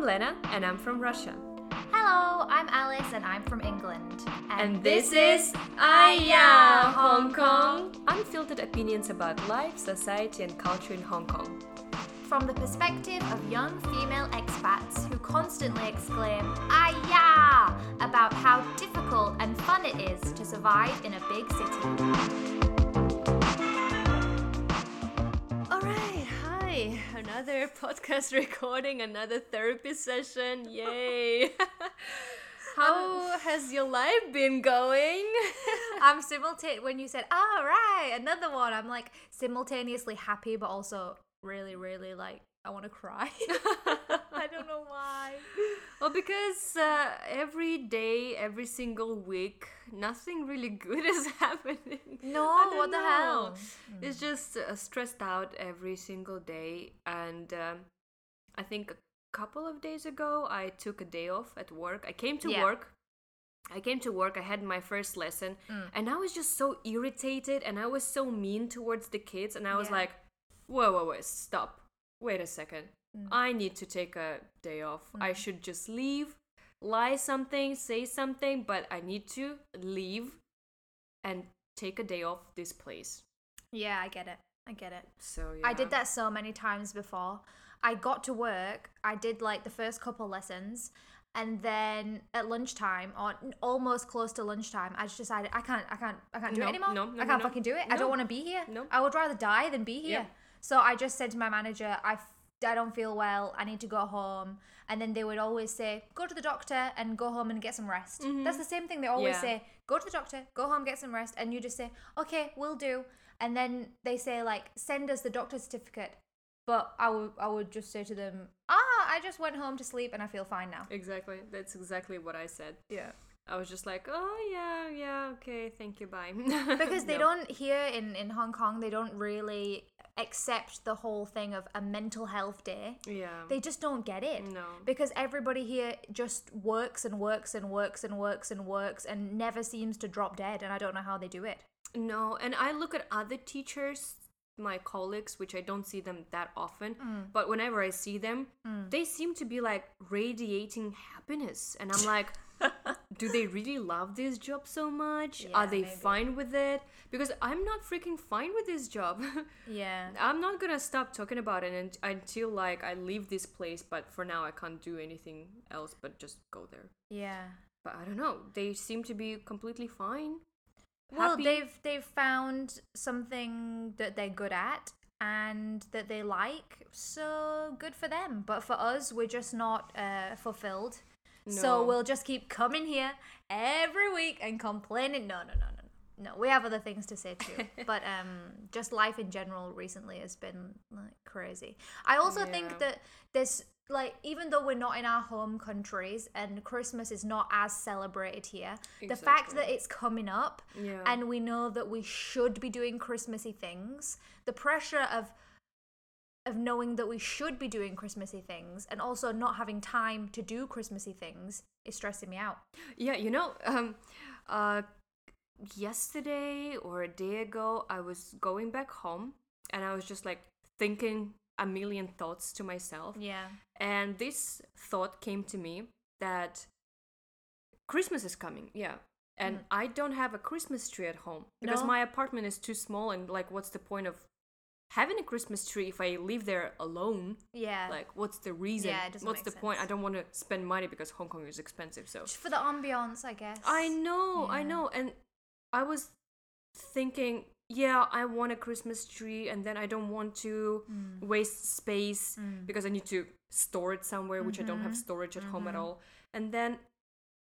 I'm Lena, and I'm from Russia. Hello, I'm Alice and I'm from England. And this is Aya Hong Kong! Unfiltered opinions about life, society, and culture in Hong Kong. From the perspective of young female expats who constantly exclaim, Aya! about how difficult and fun it is to survive in a big city. Another podcast recording, another therapy session. Yay! How has your life been going? I'm simultaneous when you said, "Ah, right, another one." I'm like simultaneously happy, but also really, really like I want to cry. I don't know why. Well, because uh, every day, every single week, nothing really good is happening. No, what the know. hell? It's just uh, stressed out every single day, and um, I think a couple of days ago, I took a day off at work. I came to Yeah. work. I came to work. I had my first lesson, Mm. and I was just so irritated, and I was so mean towards the kids, and I was Yeah. like, "Whoa, whoa, whoa! Stop! Wait a second. Mm. I need to take a day off. I should just leave, lie something, say something, but I need to leave and take a day off this place." Yeah, I get it. I get it. So yeah. I did that so many times before. I got to work, I did like the first couple lessons, and then at lunchtime or almost close to lunchtime, I just decided I can't, I can't, I can't do No, it anymore. no, no, I can't fucking do it. I don't want to be here. No. I would rather die than be here. So I just said to my manager, I, f- I don't feel well. I need to go home. And then they would always say, go to the doctor and go home and get some rest. That's the same thing they always Mm-hmm. Yeah. say. Go to the doctor, go home, get some rest. And you just say, okay, we'll do. And then they say, like, send us the doctor's certificate. But I would, I would just say to them, ah, I just went home to sleep and I feel fine now. Exactly. That's exactly what I said. Yeah. I was just like, oh yeah, yeah, okay, thank you, bye. Because they No. don't here in, in Hong Kong, they don't really accept the whole thing of a mental health day. Yeah. They just don't get it. No. Because everybody here just works and works and works and works and works and never seems to drop dead. And I don't know how they do it. No, and I look at other teachers, my colleagues, which I don't see them that often, Mm. but whenever I see them, they seem to be like radiating happiness. And I'm like, do they really love this job so much? Are they maybe. fine with it? Because I'm not freaking fine with this job. Yeah. I'm not gonna stop talking about it un- until like I leave this place. But for now, I can't do anything else but just go there. Yeah. But I don't know. They seem to be completely fine. Well, happy. they've they've found something that they're good at and that they like, so good for them. But for us, we're just not uh, fulfilled. So we'll just keep coming here every week and complaining. No, no, no, no, no. We have other things to say too. but um, just life in general recently has been like crazy. I also Yeah. think that there's like even though we're not in our home countries and Christmas is not as celebrated here, the fact that it's coming up Yeah. and we know that we should be doing Christmassy things, the pressure of of knowing that we should be doing Christmassy things and also not having time to do Christmassy things is stressing me out. Yeah, you know, um, uh, yesterday or a day ago, I was going back home and I was just like thinking a million thoughts to myself. Yeah. And this thought came to me that Christmas is coming, yeah. And I don't have a Christmas tree at home because No? my apartment is too small. And like, what's the point of having a Christmas tree if I live there alone? Yeah. Like, what's the reason? Yeah, it doesn't what's the point? I don't want to spend money because Hong Kong is expensive. So Just for the ambiance, I guess. I know, I know. And I was thinking, yeah, I want a Christmas tree, and then I don't want to Mm. waste space because I need to store it somewhere, which I don't Mm-hmm. have storage at home at all. And then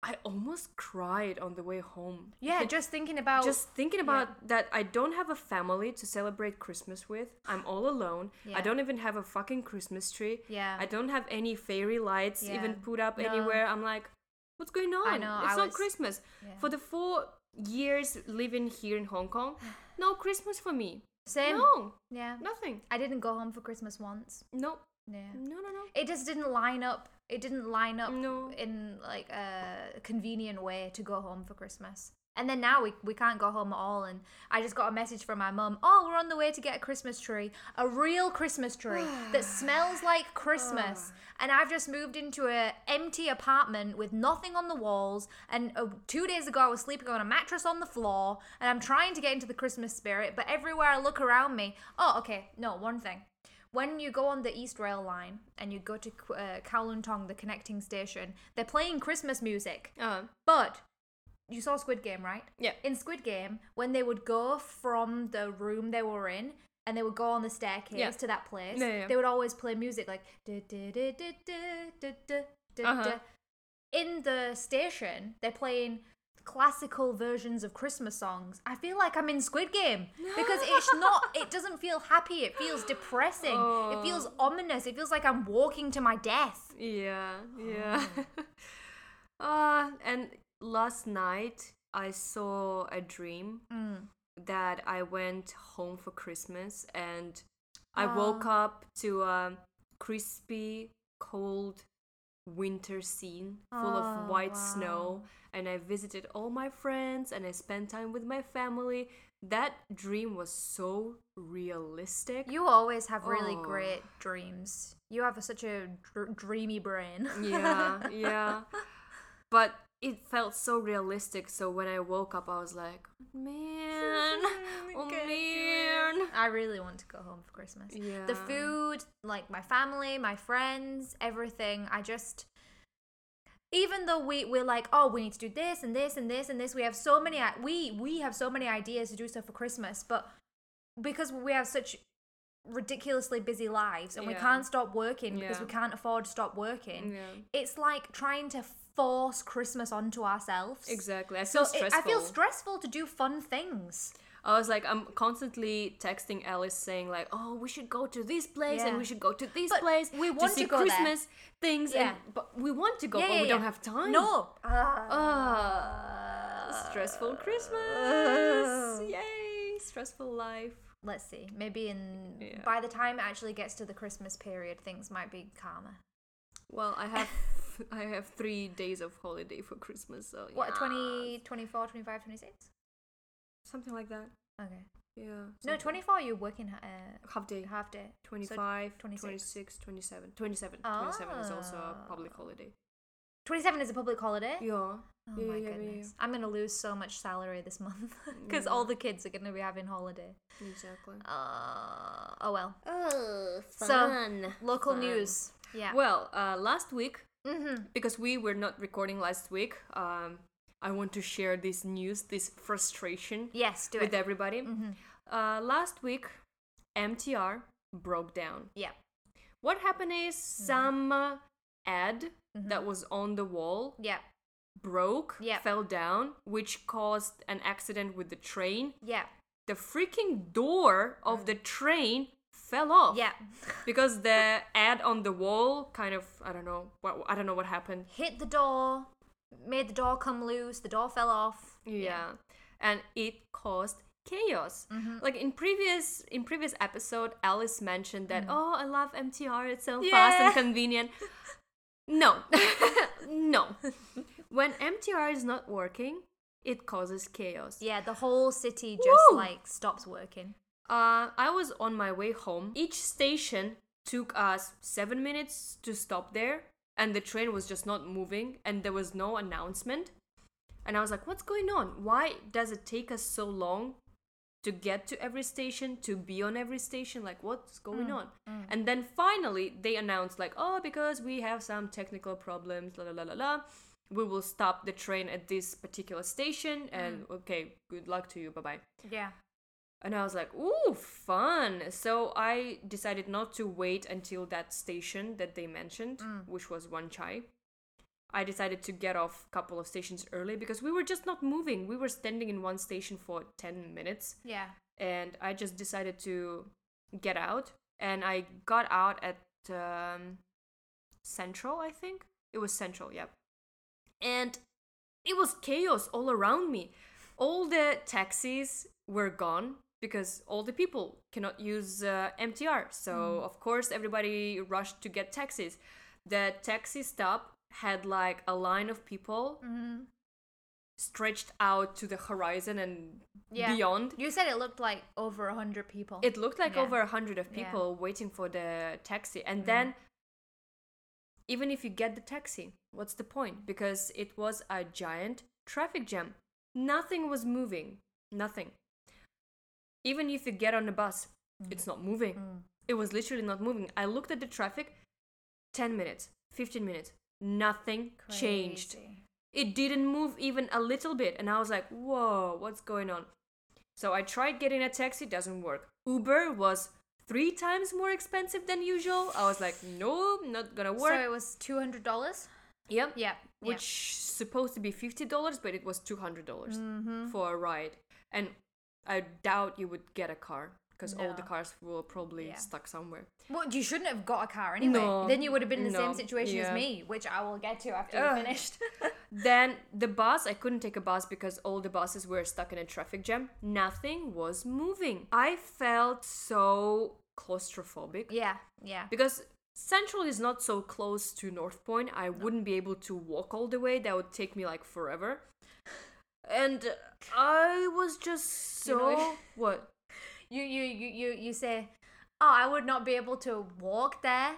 I almost cried on the way home. Yeah, just thinking about just thinking about that I don't have a family to celebrate Christmas with. I'm all alone. Yeah. I don't even have a fucking Christmas tree. Yeah. I don't have any fairy lights even put up No. anywhere. I'm like, what's going on? I know, It's I not was- Christmas. Yeah. For the four years living here in Hong Kong, no Christmas for me. same. No, Yeah. nothing. I didn't go home for Christmas once. No, Yeah. no, no, no. It just didn't line up. It didn't line up No. in like a convenient way to go home for Christmas. And then now we, we can't go home at all. And I just got a message from my mum. Oh, we're on the way to get a Christmas tree, a real Christmas tree that smells like Christmas. And I've just moved into an empty apartment with nothing on the walls. And uh, two days ago, I was sleeping on a mattress on the floor. And I'm trying to get into the Christmas spirit. But everywhere I look around me, oh, okay, no, one thing when you go on the East Rail Line and you go to uh, Kowloon the connecting station, they're playing Christmas music. Uh-huh. But you saw Squid Game, right? Yeah. In Squid Game, when they would go from the room they were in and they would go on the staircase yeah. to that place, yeah, yeah. they would always play music like. In the station, they're playing classical versions of Christmas songs. I feel like I'm in Squid Game because it's not it doesn't feel happy, it feels depressing. It feels Oh. ominous. It feels like I'm walking to my death. Yeah, yeah. uh, and last night I saw a dream Mm. that I went home for Christmas and I woke up to a crispy, cold winter scene full of Oh, white wow. snow and I visited all my friends and I spent time with my family. That dream was so realistic. You always have really Oh. great dreams. You have a, such a dr- dreamy brain. yeah, yeah. But it felt so realistic. So when I woke up, I was like, man, oh man. I really want to go home for Christmas. Yeah. The food, like my family, my friends, everything. I just even though we we're like, oh, we need to do this and this and this and this. We have so many we we have so many ideas to do stuff for Christmas, but because we have such ridiculously busy lives and we can't stop working because Yeah. we can't afford to stop working. Yeah. It's like trying to force Christmas onto ourselves. Exactly. I So feel it, stressful. I feel stressful to do fun things. I was like, I'm constantly texting Alice saying like, "Oh, we should go to this place and we should go to this But place we to want see to go there. Christmas things." Yeah. And, but we want to go, Yeah, but yeah, we don't have time. No. Ah, stressful Christmas. Yay! Stressful life. Let's see. Maybe in Yeah. by the time it actually gets to the Christmas period, things might be calmer. Well, I have I have three days of holiday for Christmas, so What, yeah. 20, 24, 25, 26? something like that. Okay. Yeah. No, something- 24 you're working uh, half day. half day. 25, 26. 26, 27. 27. 27 is also a public Ah. holiday. 27 is a public holiday? Yeah. Oh yeah, my yeah, yeah, goodness. I'm going to lose so much salary this month because Yeah. all the kids are going to be having holiday. Exactly. Uh, oh well. Oh, So, Local Fun. news. Yeah. Well, uh, last week, mm-hmm. because we were not recording last week, um, I want to share this news, this frustration Yes, do with it. everybody. Mm-hmm. Uh, last week, MTR broke down. Yeah. What happened is Mm-hmm. some uh, ad that was on the wall Yeah. broke, Yeah. fell down, which caused an accident with the train. Yeah. The freaking door of the train fell off. Mm. Yeah. Because the ad on the wall kind of I don't know what I don't know what happened. Hit the door, made the door come loose, the door fell off. Yeah. And it caused chaos. Mm-hmm. Like in previous in previous episode Alice mentioned that oh I love MTR it's so fast Mm. And convenient. No. no. When MTR is not working, it causes chaos. Yeah, the whole city just Woo! like stops working. Uh, I was on my way home. Each station took us seven minutes to stop there, and the train was just not moving, and there was no announcement. And I was like, what's going on? Why does it take us so long to get to every station, to be on every station? Like, what's going mm, on? Mm. And then finally, they announced, like, oh, because we have some technical problems, la la la la la. We will stop the train at this particular station, and mm. okay, good luck to you, bye bye. Yeah. And I was like, ooh, fun. So I decided not to wait until that station that they mentioned, which was Wan Chai. I decided to get off a couple of stations early because we were just not moving. We were standing in one station for 10 minutes. Yeah. And I just decided to get out. And I got out at um, Central, I think. It was Central, yep. And it was chaos all around me. All the taxis were gone because all the people cannot use uh, MTR. So, of course, everybody rushed to get taxis. The taxi stop had like a line of people stretched out to the horizon and Yeah. beyond. You said it looked like over a hundred people. It looked like Yeah. over a hundred of Yeah. Mm. people waiting for the taxi, and then even if you get the taxi, what's the point? Because it was a giant traffic jam. Nothing was moving. Nothing. Even if you get on the bus, Mm. it's not moving. It was literally not moving. I looked at the traffic 10 minutes, 15 minutes. Nothing changed. It didn't move even a little bit. And I was like, whoa, what's going on? So I tried getting a taxi, doesn't work. Uber was three times more expensive than usual. I was like, no, not gonna work. So it was two hundred dollars. yep. Yeah. Which supposed to be fifty dollars, but it was two hundred dollars Mm-hmm. for a ride. And I doubt you would get a car because all the cars were probably Yeah. stuck somewhere. Well, you shouldn't have got a car anyway. No, then you would have been in the no, same situation yeah. as me, which I will get to after Ugh. we finished. Then the bus, I couldn't take a bus because all the buses were stuck in a traffic jam. Nothing was moving. I felt so claustrophobic yeah, yeah. because Central is not so close to North Point. I wouldn't be able to walk all the way. That would take me like forever. And I was just You so know- what? You you you you you say, "Oh, I would not be able to walk there."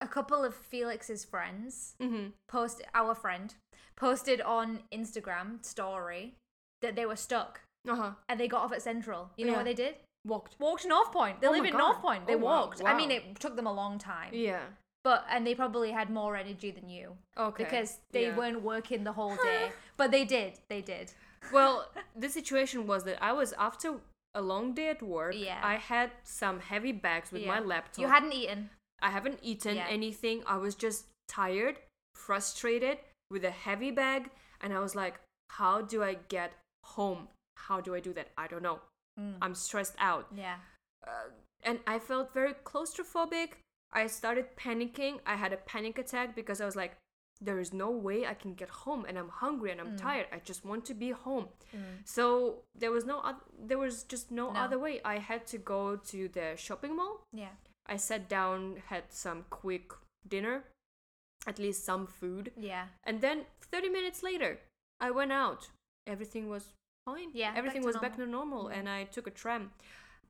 A couple of Felix's friends Mm-hmm. post our friend posted on Instagram story that they were stuck Uh huh. and they got off at Central. You know Yeah. what they did? Walked. Walked North Point. They Oh live in. North Point. They Oh, wow. walked. I mean, it took them a long time. Yeah. But and they probably had more energy than you Okay. because they yeah. weren't working the whole day. but they did. They did. Well, the situation was that I was after a long day at work. Yeah. I had some heavy bags with my laptop. You hadn't eaten. I haven't eaten Yeah. anything. I was just tired, frustrated with a heavy bag, and I was like, how do I get home? How do I do that? I don't know. Mm. I'm stressed out. Yeah. Uh, and I felt very claustrophobic. I started panicking. I had a panic attack because I was like, there is no way I can get home and I'm hungry and I'm Mm. tired. I just want to be home. So there was no oth- there was just no, No. other way. I had to go to the shopping mall. Yeah. I sat down, had some quick dinner, at least some food, Yeah. and then 30 minutes later, I went out. Everything was fine. Yeah, everything to was back to normal. normal, and I took a tram.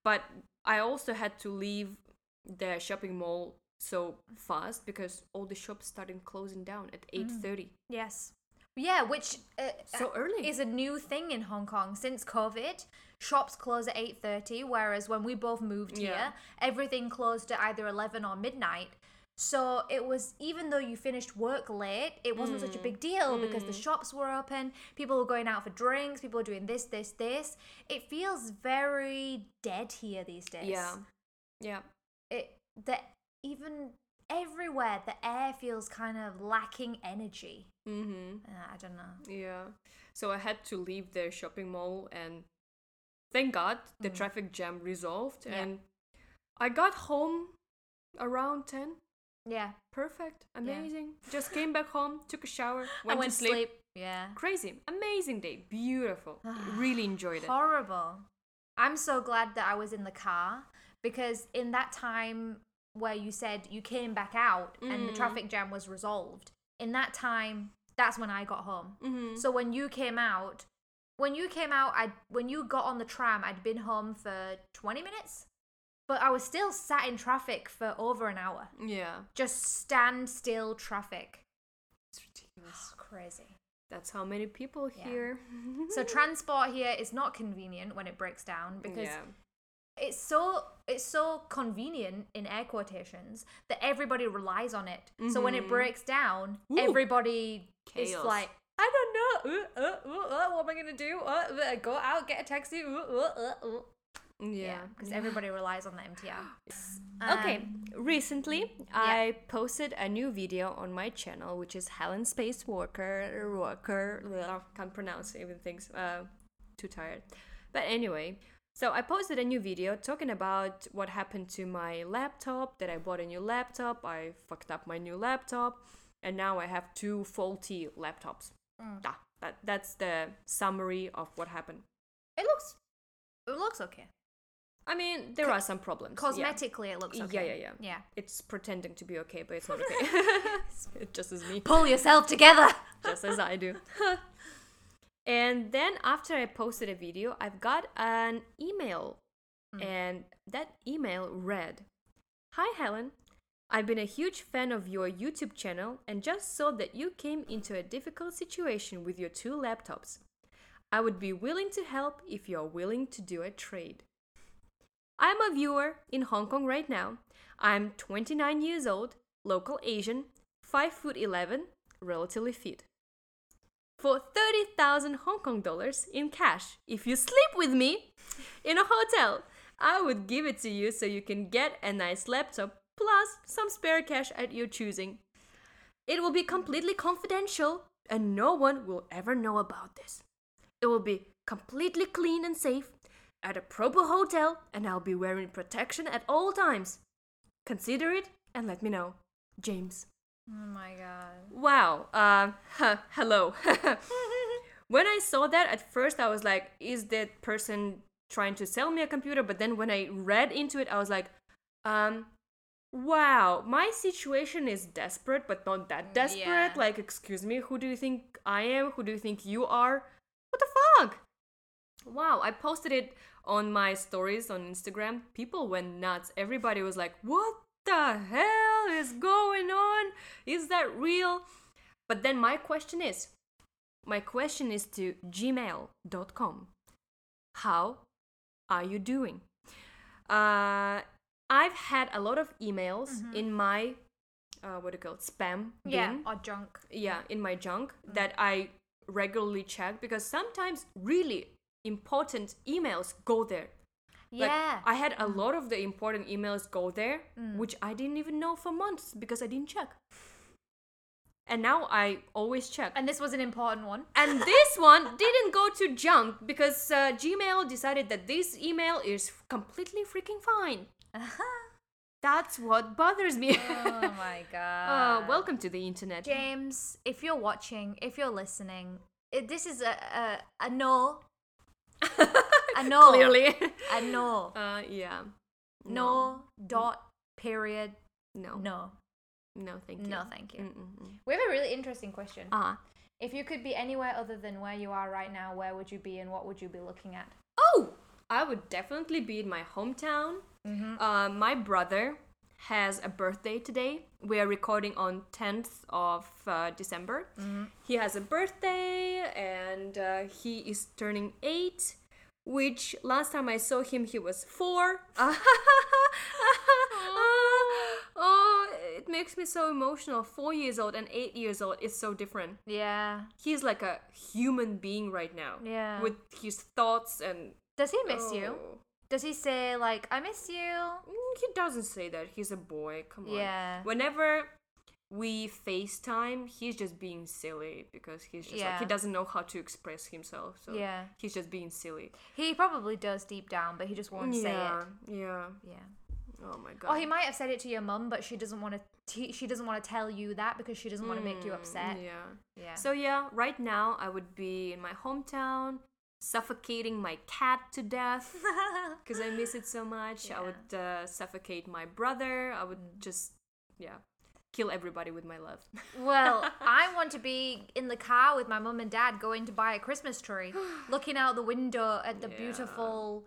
But I also had to leave the shopping mall so fast because all the shops started closing down at mm. 8:30. Yes. Yeah, which uh, So uh, early. is a new thing in Hong Kong since COVID. Shops close at 8:30 whereas when we both moved Yeah. here, everything closed at either 11 or midnight. So it was even though you finished work late, it wasn't such a big deal because the mm. shops were open, people were going out for drinks, people were doing this this this. It feels very dead here these days. Yeah. Yeah. It that even everywhere the air feels kind of lacking energy. Mhm. Uh, I don't know. Yeah. So I had to leave the shopping mall and thank God the traffic jam resolved Mm. Yeah. and I got home around 10. Yeah. Perfect. Amazing. Just came back home, took a shower, I went, went to to sleep. sleep. Yeah. Crazy. Amazing day. Beautiful. really enjoyed it. Horrible. I'm so glad that I was in the car because in that time where you said you came back out and the Mm. traffic jam was resolved, in that time, that's when I got home. Mhm. So when you came out, when you came out, I when you got on the tram, I'd been home for 20 minutes, but I was still sat in traffic for over an hour. Yeah. Just stand still traffic. It's ridiculous. Crazy. That's how many people Yeah. here. So transport here is not convenient when it breaks down because yeah. It's so it's so convenient in air quotations that everybody relies on it. So when it Mhm. breaks down, Ooh. everybody is like, I don't know. Uh, uh, uh, uh, what am I gonna do? Uh, uh, go out, get a taxi. Uh, uh, uh, uh. Yeah. because everybody relies on the MTR. Okay, Um, recently I posted a new video on my channel, which is Helen Space Worker. Worker, blah, can't pronounce even things. Uh, too tired. But anyway, so I posted a new video talking about what happened to my laptop. That I bought a new laptop. I fucked up my new laptop, and now I have two faulty laptops. Mm. That that's the summary of what happened. It looks it looks okay. I mean, there Co- are some problems. yeah. Cosmetically, it looks Yeah, okay. yeah, yeah. Yeah. Yeah. It's pretending to be okay, but it's not okay. it just as me, Pull yourself together. just as I do. And then after I posted a video, I've got an email. Hmm. And that email read Hi, Helen. I've been a huge fan of your YouTube channel and just saw that you came into a difficult situation with your two laptops. I would be willing to help if you're willing to do a trade. I'm a viewer in Hong Kong right now. I'm 29 years old, local Asian, 5 foot 11, relatively fit. For 30,000 Hong Kong dollars in cash, if you sleep with me in a hotel, I would give it to you so you can get a nice laptop plus some spare cash at your choosing. It will be completely confidential and no one will ever know about this. It will be completely clean and safe at a proper hotel and I'll be wearing protection at all times. Consider it and let me know. James. Oh my god. Wow. Uh, huh, hello. when I saw that at first, I was like, is that person trying to sell me a computer? But then when I read into it, I was like, um, wow, my situation is desperate, but not that desperate. Yeah. Like, excuse me, who do you think I am? Who do you think you are? What the fuck? Wow, I posted it on my stories on Instagram. People went nuts. Everybody was like, what the hell is going on? Is that real? But then my question is my question is to gmail.com. How are you doing? Uh, I've had a lot of emails in my, uh, what do you call it, spam bin Yeah, or junk. yeah in my junk that i regularly check because sometimes really important emails go there like Yeah. i had a lot of the important emails go there which i didn't even know for months because i didn't check and now i always check and this was an important one. and this one didn't go to junk because uh, gmail decided that this email is completely freaking fine that's what bothers me oh my god. uh, welcome to the internet James, if you're watching, if you're listening, it, this is a a, a no. A no. clearly A no. Uh, yeah. No. Dot. Period. No. No. No, thank you. No, thank you. Mm-mm-mm. We have a really interesting question. Uh, If you could be anywhere other than where you are right now, where would you be and what would you be looking at? oh, I would definitely be in my hometown. Uh, my brother has a birthday today. We are recording on 10th of uh, December. He has a birthday and uh, he is turning eight. Which last time I saw him, he was four. oh, it makes me so emotional. Four years old and eight years old is so different. Yeah. he's like a human being right now. Yeah. With his thoughts and. Does he miss you? Oh. Does he say like I miss you? Mm, He doesn't say that. He's a boy. Come on. Yeah. Whenever we FaceTime, he's just being silly because he's just like he doesn't know how to express himself. So Yeah. he's just being silly. He probably does deep down, but he just won't say yeah. it. Yeah. Yeah. Oh my god. Or he might have said it to your mum, but she doesn't want to. She doesn't want to tell you that because she doesn't want to make you Mm, upset. Yeah. Yeah. So yeah, right now I would be in my hometown, suffocating my cat to death because I miss it so much. I would uh, suffocate my brother. I would just yeah, kill everybody with my love. well, I want to be in the car with my mom and dad going to buy a Christmas tree, looking out the window at the Yeah. beautiful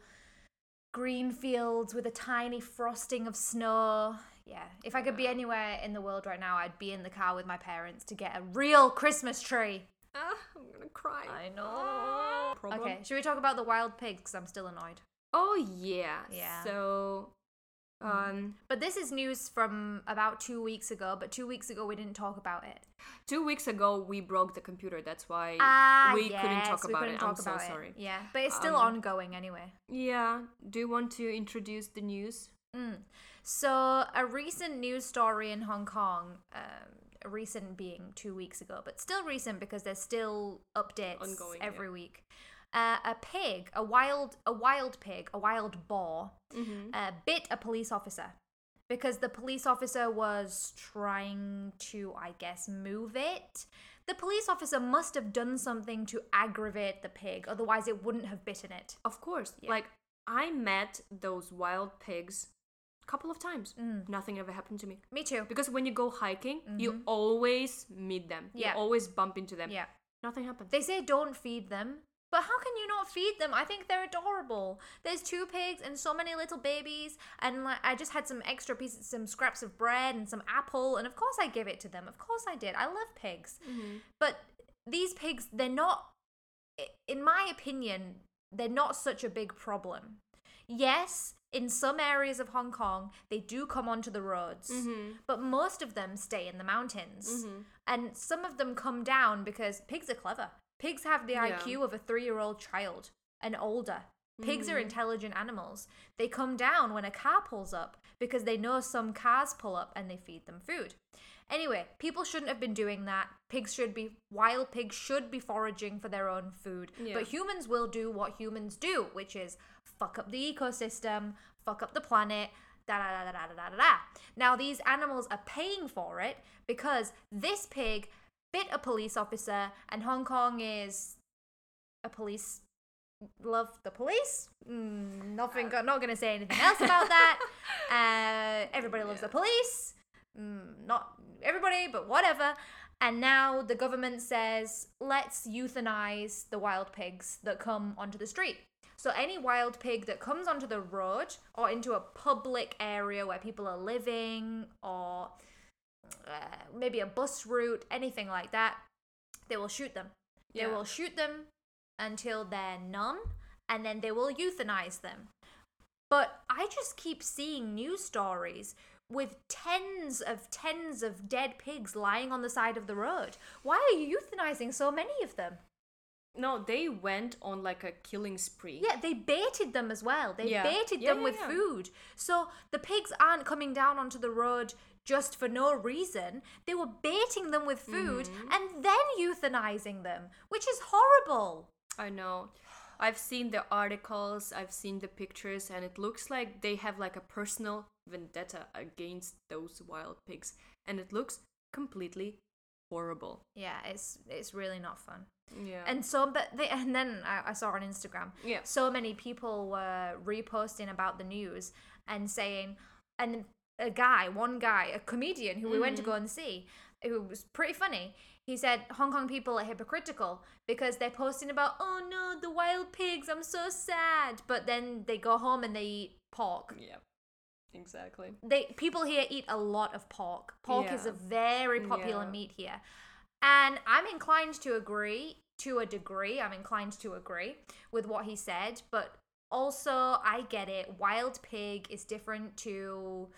green fields with a tiny frosting of snow. Yeah, if I could be anywhere in the world right now, I'd be in the car with my parents to get a real Christmas tree. Ah, I'm gonna cry. I know. Ah, problem. Okay, should we talk about the wild pigs? Because I'm still annoyed. Oh yeah. Yeah. So, um, But this is news from about two weeks ago. But two weeks ago, we didn't talk about it. two weeks ago we broke the computer. That's why Ah, we couldn't talk we about couldn't it. talk I'm so about it. sorry. Yeah, but it's still Um, ongoing anyway. Yeah. Do you want to introduce the news? So, a recent news story in Hong Kong, um, recent being two weeks ago, but still recent because there's still updates Ongoing, yeah. every week. Uh, a pig, a wild, a wild pig, a wild boar, Mm-hmm. uh, bit a police officer because the police officer was trying to, I guess, move it. The police officer must have done something to aggravate the pig, otherwise it wouldn't have bitten it. Of course. Like I met those wild pigs couple of times. Mm. Nothing ever happened to me. Me too. Because when you go hiking, you always meet them. Mm-hmm. Yeah. You always bump into them. Yeah. Nothing happened. They say don't feed them. But how can you not feed them? I think they're adorable. There's two pigs and so many little babies, and like I just had some extra pieces, some scraps of bread and some apple, and of course I give it to them. Of course I did. I love pigs, but these pigs, they're not, in my opinion, they're not such a big problem. Yes, in some areas of Hong Kong, they do come onto the roads, mm-hmm. but most of them stay in the mountains. Mm-hmm. And some of them come down because pigs are clever. Pigs have the Yeah. IQ of a three year old child and older. Pigs are mm-hmm. intelligent animals. They come down when a car pulls up because they know some cars pull up and they feed them food. Anyway, people shouldn't have been doing that. Pigs should be, wild pigs should be foraging for their own food. Yeah. But humans will do what humans do, which is fuck up the ecosystem, fuck up the planet, Da, da, da, now, these animals are paying for it because this pig bit a police officer, and Hong Kong is a police. Love the police. Mm, nothing. Go- not going to say anything else about that. uh, everybody loves yeah. the police. Mm, not everybody, but whatever. And now the government says, let's euthanize the wild pigs that come onto the street. So any wild pig that comes onto the road or into a public area where people are living or uh, maybe a bus route, anything like that, they will shoot them. Yeah. They will shoot them until they're numb and then they will euthanize them. But I just keep seeing news stories with tens of tens of dead pigs lying on the side of the road. Why are you euthanizing so many of them? No, they went on like a killing spree. Yeah, they baited them as well. They Yeah. baited Yeah, them yeah, with food. So the pigs aren't coming down onto the road just for no reason. They were baiting them with food Mm-hmm. and then euthanizing them, which is horrible. I know. I've seen the articles, I've seen the pictures, and it looks like they have like a personal vendetta against those wild pigs. And it looks completely horrible. Yeah, it's it's really not fun. Yeah. And so, but they, and then I, I saw on Instagram, Yeah. so many people were reposting about the news and saying, and a guy, one guy, a comedian who we went to go mm. and see, who was pretty funny. He said Hong Kong people are hypocritical because they're posting about, oh no, the wild pigs, I'm so sad. But then they go home and they eat pork. yeah. Exactly. They people here eat a lot of pork. Pork is a very popular Yeah. meat here. And I'm inclined to agree to a degree. I'm inclined to agree with what he said, but also I get it. Wild pig is different to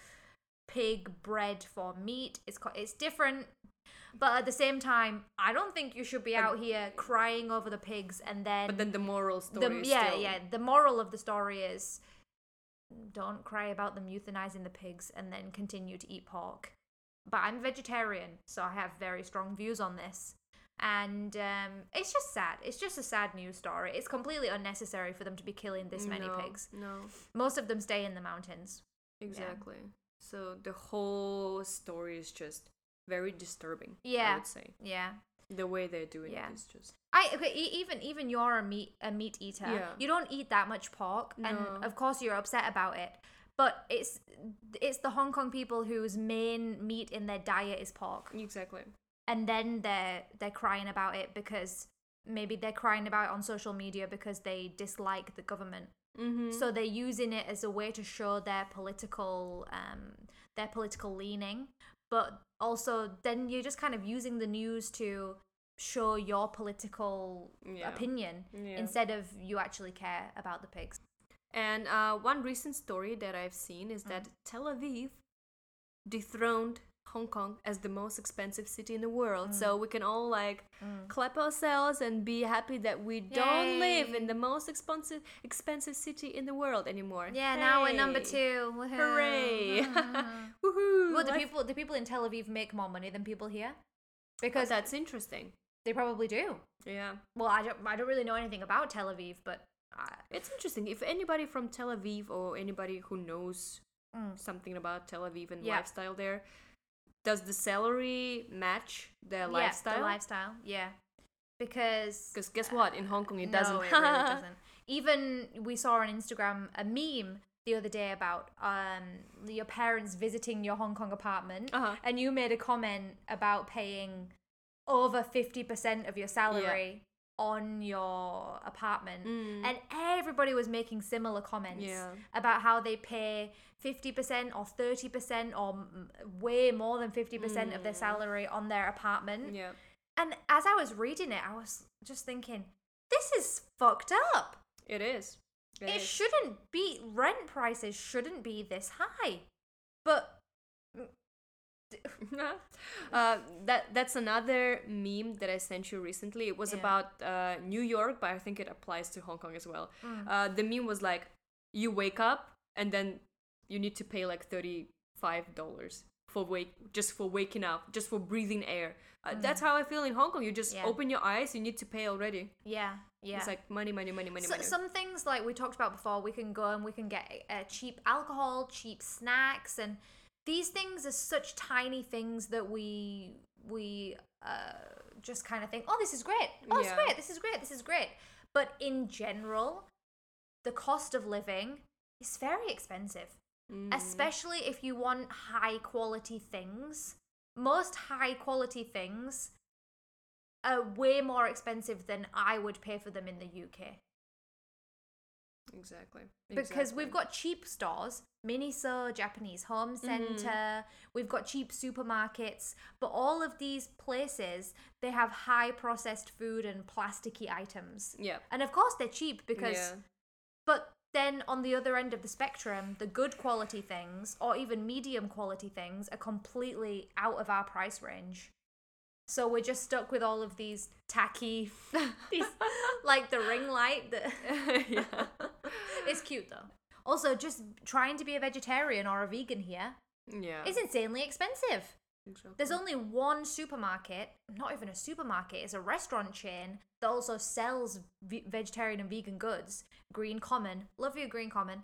pig bred for meat. It's co- it's different. But at the same time, I don't think you should be out here crying over the pigs and then But then the moral story the, is yeah, still... yeah. The moral of the story is don't cry about them euthanizing the pigs and then continue to eat pork. But I'm vegetarian, so I have very strong views on this. And um, it's just sad. It's just a sad news story. It's completely unnecessary for them to be killing this many no, pigs. No, Most of them stay in the mountains. exactly. So the whole story is just very disturbing. Yeah. I Yeah. would say Yeah. The way they're doing Yeah. it is just I okay, even even you're a meat a meat eater. Yeah. You don't eat that much pork, No. and of course you're upset about it. But it's it's the Hong Kong people whose main meat in their diet is pork, exactly. and then they're they're crying about it because maybe they're crying about it on social media because they dislike the government. Mm-hmm. So they're using it as a way to show their political um their political leaning, but also then you're just kind of using the news to show your political Yeah. opinion Yeah. instead of you actually care about the pigs. And uh, one recent story that I've seen is Mm. that Tel Aviv dethroned Hong Kong as the most expensive city in the world. Mm. So we can all like clap ourselves and be happy that we don't live in the most expensive expensive city in the world anymore. Yeah, now we're number Hey. two. Woohoo. Hooray! Woohoo! well, the people the people in Tel Aviv make more money than people here because that's interesting. they probably do. Yeah. Well, I don't I don't really know anything about Tel Aviv, but I, It's interesting. If anybody from Tel Aviv or anybody who knows Mm. something about Tel Aviv and Yeah. lifestyle there, does the salary match their yeah, lifestyle? the lifestyle, yeah. Because Because guess what? In Hong Kong, it no, doesn't. it really doesn't. Even we saw on Instagram a meme the other day about um your parents visiting your Hong Kong apartment, Uh-huh. and you made a comment about paying over 50% of your salary on your apartment and everybody was making similar comments Mm. Yeah. about how they pay 50% or 30% or way more than 50% of their salary on their apartment Mm. Yeah. and as i was reading it i was just thinking this is fucked up It is. it is. shouldn't be rent prices shouldn't be this high but uh, that that's another meme that I sent you recently. It was Yeah. about uh, New York, but I think it applies to Hong Kong as well. Mm. Uh, the meme was like, you wake up and then you need to pay like thirty five dollars for wake just for waking up, just for breathing air. Uh, That's how I feel in Hong Kong. You just Mm. Yeah. open your eyes, you need to pay already. yeah yeah It's like money, money, money, money, So, money. some things like we talked about before, we can go and we can get uh, cheap alcohol, cheap snacks, and these things are such tiny things that we we uh, just kind of think, oh, this is great, oh, it's great, this is great, this is great. But in general, the cost of living is very expensive, Mm. especially if you want high quality things. Most high quality things are way more expensive than I would pay for them in the UK exactly. because exactly. we've got cheap stores miniso japanese home Mm-hmm. center we've got cheap supermarkets but all of these places they have high processed food and plasticky items yeah. and of course they're cheap because yeah. but then on the other end of the spectrum the good quality things or even medium quality things are completely out of our price range so we're just stuck with all of these tacky these like the ring light that yeah. it's cute though. Also, just trying to be a vegetarian or a vegan here Yeah. is insanely expensive. Exactly. There's only one supermarket, not even a supermarket, it's a restaurant chain that also sells ve- vegetarian and vegan goods. Green Common. Love you, Green Common.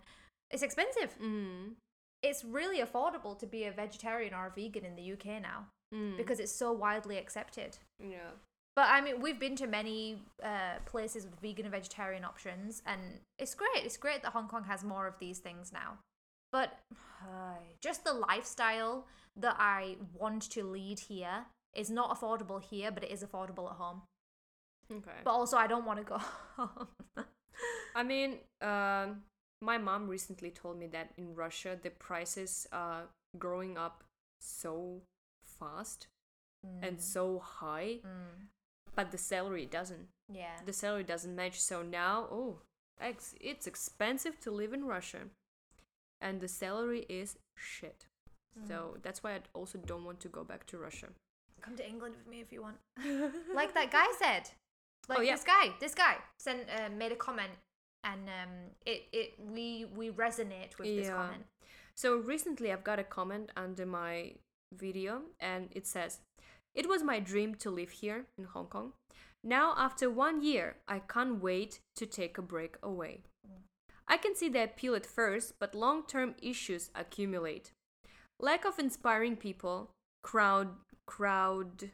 It's expensive. Mm. It's really affordable to be a vegetarian or a vegan in the UK now Mm. because it's so widely accepted. yeah. But I mean, we've been to many uh, places with vegan and vegetarian options, and it's great. It's great that Hong Kong has more of these things now. But uh, just the lifestyle that I want to lead here is not affordable here, but it is affordable at home. Okay. But also, I don't want to go home. I mean, um, my mom recently told me that in Russia the prices are growing up so fast and so high, Mm, but the salary doesn't. yeah. The salary doesn't match. So now, oh, ex- it's expensive to live in Russia, and the salary is shit. So that's why I also don't want to go back to Russia. Come to England with me if you want. like that guy said. Like Oh, yeah. this guy, this guy sent uh, made a comment, and um, it it we we resonate with this comment. So recently I've got a comment under my video and it says, It was my dream to live here in Hong Kong. Now, after one year, I can't wait to take a break away. I can see the appeal at first, but long term issues accumulate. Lack of inspiring people, crowd, crowd,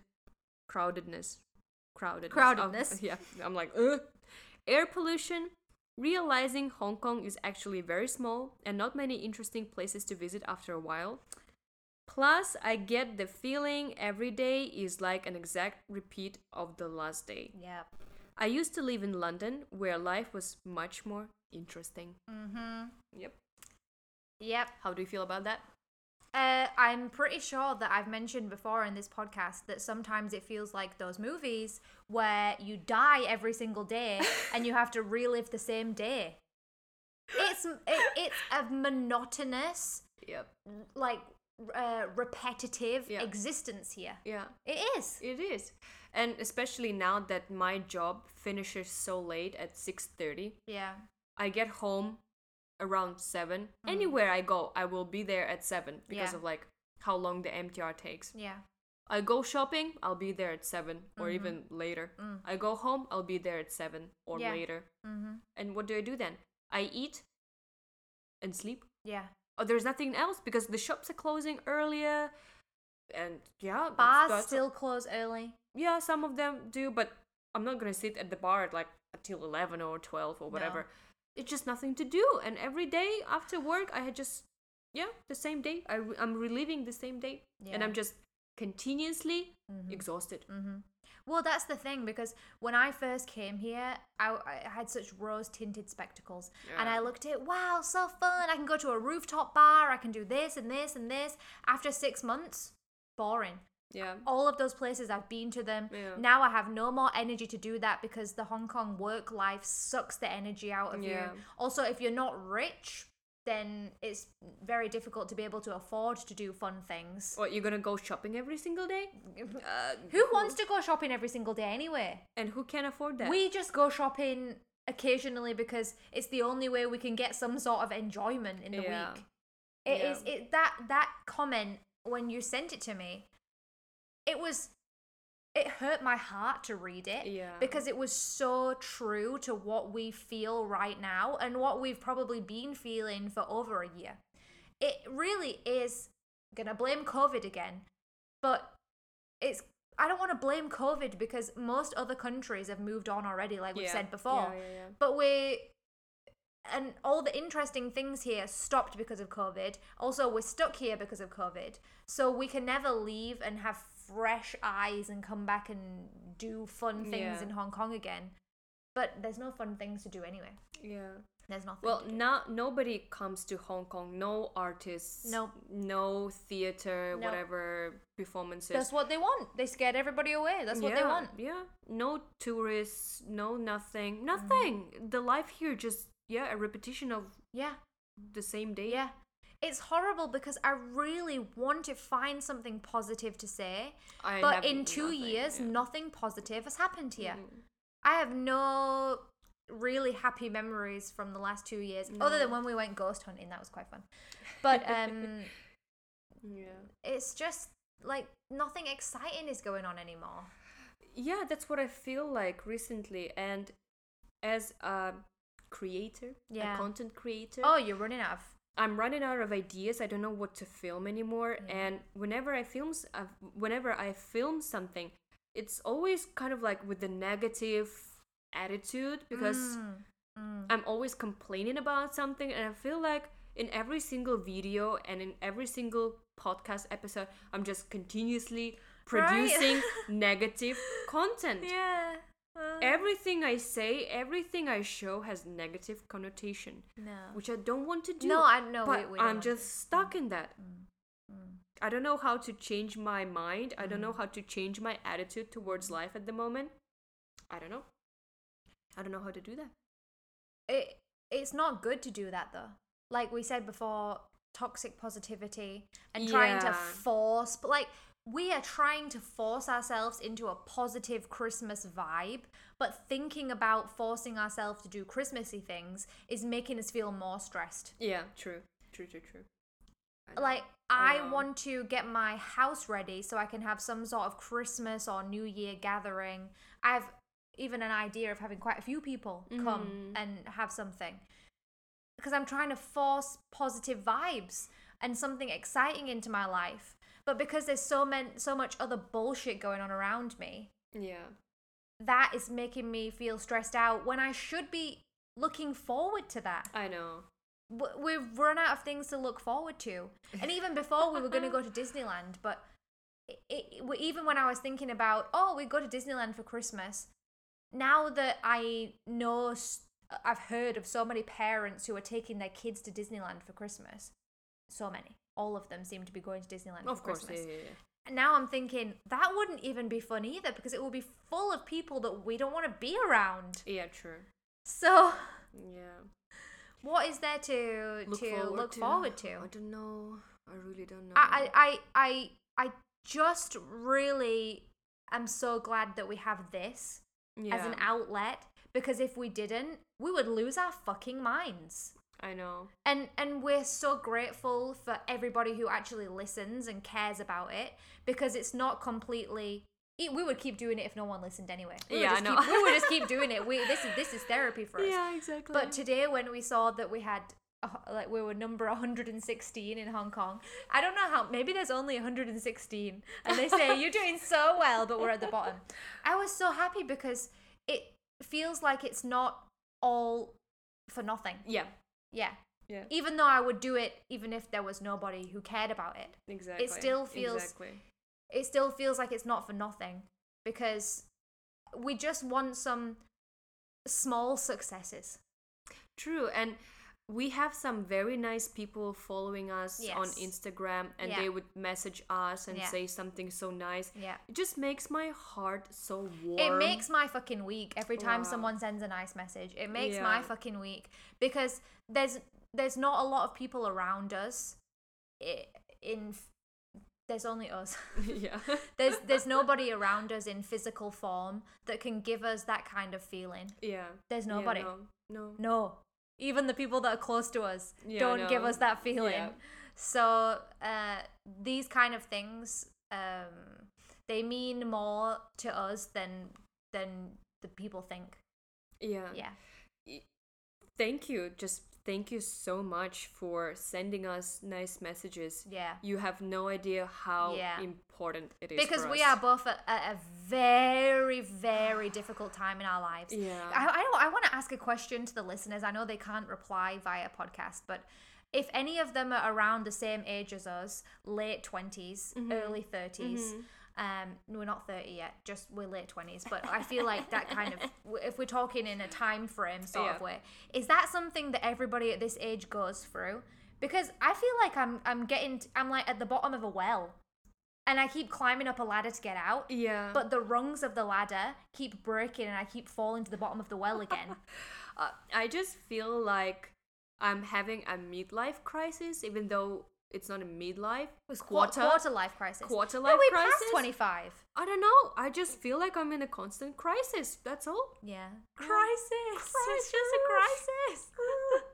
crowdedness, crowdedness. Oh, Crowdedness. yeah, I'm like, Ugh. air pollution, realizing Hong Kong is actually very small and not many interesting places to visit after a while. Plus, I get the feeling every day is like an exact repeat of the last day. Yeah. I used to live in London where life was much more interesting. Mm-hmm. Yep. Yep. How do you feel about that? Uh, I'm pretty sure that I've mentioned before in this podcast that sometimes it feels like those movies where you die every single day and you have to relive the same day. It's it, it's a monotonous, Yep. like uh, repetitive Yeah. existence here. Yeah. It is. It is. And especially now that my job finishes so late at 6:30, Yeah. I get home around 7. Anywhere I go, I will be there at 7 because Yeah. of like how long the MTR takes. Yeah. I go shopping, I'll be there at 7 or Mhm. even later. Mm. I go home, I'll be there at 7 or Yeah. later. Mm-hmm. And what do I do then? I eat and sleep. Yeah. Oh, there's nothing else because the shops are closing earlier. And yeah, Bars that's- still close early. yeah, some of them do, but I'm not gonna sit at the bar at like until 11 or 12 or whatever. It's just nothing to do. And every day after work, I had just, yeah, the same day. I, I'm reliving the same day. And I'm just continuously Mhm. exhausted. Mm-hmm. Well, that's the thing because when I first came here, I, I had such rose tinted spectacles. And I looked at, wow, so fun. I can go to a rooftop bar. I can do this and this and this. After six months, boring. Yeah. All of those places, I've been to them. Yeah. Now I have no more energy to do that because the Hong Kong work life sucks the energy out of Yeah. you. Also, if you're not rich, then it's very difficult to be able to afford to do fun things. What, you're gonna go shopping every single day? Uh, Who wants to go shopping every single day anyway? And who can afford that? We just go shopping occasionally because it's the only way we can get some sort of enjoyment in the Yeah. week. It Yeah. is it that that comment when you sent it to me, it was it hurt my heart to read it Yeah. because it was so true to what we feel right now and what we've probably been feeling for over a year. It really is gonna blame COVID again, but it's I don't want to blame COVID because most other countries have moved on already, like we've Yeah. said before. Yeah, yeah. But we and all the interesting things here stopped because of COVID. Also, we're stuck here because of COVID. So we can never leave and have fresh eyes and come back and do fun things Yeah. in Hong Kong again. But there's no fun things to do anyway. Yeah. There's nothing. Well, not nobody comes to Hong Kong. No artists. Nope. No theater, whatever performances. that's what they want. They scared everybody away. That's what yeah, they want. Yeah. No tourists. No nothing. Nothing. Mm-hmm. The life here just yeah a repetition of Yeah. the same day. Yeah. It's horrible because I really want to find something positive to say. I but in two nothing, years, yeah. nothing positive has happened here. Mhm. I have no really happy memories from the last two years, other than when we went ghost hunting. That was quite fun. But um, Yeah. it's just like nothing exciting is going on anymore. yeah that's what i feel like recently and as a creator Yeah. a content creator Oh, you're running out of. I'm running out of ideas i don't know what to film anymore and whenever i film uh, whenever i film something it's always kind of like with the negative attitude because Mm, mm. i'm always complaining about something and i feel like in every single video and in every single podcast episode i'm just continuously Right. producing negative content yeah. Uh, everything I say, everything I show has negative connotation, no. which I don't want to do. No, I no, but we, we I'm want to. just stuck in that. Mm. I don't know how to change my mind. I don't know Mm. how to change my attitude towards life at the moment. I don't know. I don't know how to do that. it it's not good to do that though. Like we said before, toxic positivity and trying to force but like we are trying to force ourselves into a positive Christmas vibe, but thinking about forcing ourselves to do Christmassy things is making us feel more stressed. Yeah, true. True, true, true. I. Like I I want to get my house ready so I can have some sort of Christmas or New Year gathering. I have even an idea of having quite a few people come Mhm. and have something. Because I'm trying to force positive vibes and something exciting into my life. But because there's so many, so much other bullshit going on around me, Yeah. that is making me feel stressed out when I should be looking forward to that I know. we've run out of things to look forward to. And even before we were going to go to Disneyland, but it, it, even when I was thinking about, oh, we go to Disneyland for Christmas, now that I know, I've heard of so many parents who are taking their kids to Disneyland for Christmas. So many. All of them seem to be going to Disneyland Of for course, yeah, Christmas. yeah, yeah. And now I'm thinking that wouldn't even be fun either because it will be full of people that we don't want to be around. Yeah, true. So, Yeah. what is there to Look to forward look to. forward to? I don't know. I really don't know. I, I, I, I just really am so glad that we have this yeah, as an outlet because if we didn't, we would lose our fucking minds. I know. And and we're so grateful for everybody who actually listens and cares about it because it's not completely. We would keep doing it if no one listened anyway. We would Yeah, I just know. Keep, we would just keep doing it. We this is this is therapy for us. Yeah, exactly. But today, when we saw that we had, like, we were number 116 in Hong Kong, I don't know how, maybe there's only 116, and they say, you're doing so well, but we're at the bottom. I was so happy because it feels like it's not all for nothing. yeah, Yeah. yeah, Even though I would do it even if there was nobody who cared about it, exactly. still feels- exactly. it still feels like it's not for nothing because we just want some small successes. True, and we have some very nice people following us on Instagram, and Yeah. they would message us and Yeah. say something so nice. Yeah. It just makes my heart so warm. It makes my fucking week every time Wow. someone sends a nice message. It makes my fucking week because there's there's not a lot of people around us. In there's only us. yeah. there's there's nobody around us in physical form that can give us that kind of feeling. yeah. There's Yeah, nobody. no. No. No. Even the people that are close to us Yeah, don't give us that feeling. Yeah. So uh, these kind of things, um, they mean more to us than than the people think. Yeah. Yeah. Thank you. Just thank you so much for sending us nice messages. Yeah. You have no idea how Yeah. important it is. Because we are both at, a very, very difficult time in our lives. Yeah. I, I, I want to ask a question to the listeners. I know they can't reply via podcast, but if any of them are around the same age as us, late 20s, Mm-hmm. early 30s, um, we're not 30 yet, just we're late 20s, but I feel like that kind of, if we're talking in a time frame sort of way, is that something that everybody at this age goes through? Because I feel like I'm, I'm getting, I'm like at the bottom of a well. And I keep climbing up a ladder to get out. Yeah. But the rungs of the ladder keep breaking and I keep falling to the bottom of the well again. uh, I just feel like I'm having a midlife crisis, even though it's not a midlife. It's quarter. quarter life crisis. Quarter No, life we crisis? passed 25. I don't know. I just feel like I'm in a constant crisis. That's all. Yeah. Yeah. Crisis. It's just a crisis.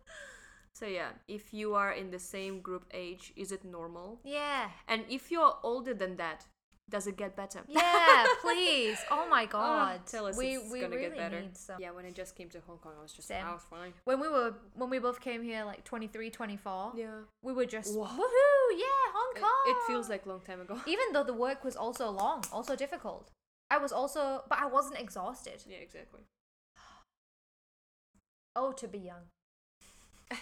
So yeah, if you are in the same group age, is it normal? yeah. And if you're older than that, does it get better? Yeah, please. Oh my Ah, god. tell us we, it's we gonna really get better. need some. Yeah, when I just came to Hong Kong, I was just Same. I was fine. When we were when we both came here like 23, 24, Yeah. we were just Wow. woohoo, yeah, Hong Kong. it feels like a long time ago. even though the work was also long, also difficult. I was also but I wasn't exhausted. yeah, exactly. Oh, to be young.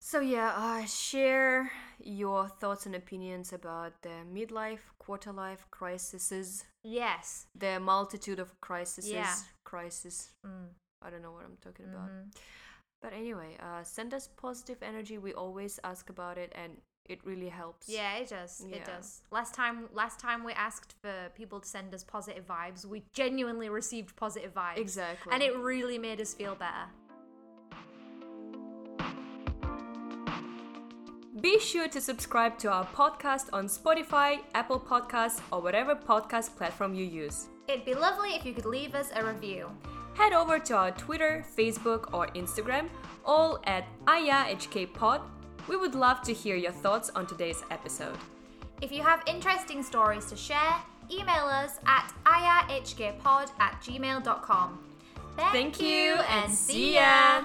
So yeah, uh, share your thoughts and opinions about the midlife, quarter life crises, Yes. the multitude of crises, Yeah. crisis. Mm. I don't know what I'm talking about. Mhm. But anyway, uh, send us positive energy. We always ask about it, and it really helps. Yeah, it does. It does. Last time, last time we asked for people to send us positive vibes, we genuinely received positive vibes. exactly. And it really made us feel better. Be sure to subscribe to our podcast on Spotify, Apple Podcasts, or whatever podcast platform you use. It'd be lovely if you could leave us a review. Head over to our Twitter, Facebook, or Instagram, all at AyaHKPod. We would love to hear your thoughts on today's episode. If you have interesting stories to share, email us at ayahkpod at gmail.com. Thank, Thank you and see ya!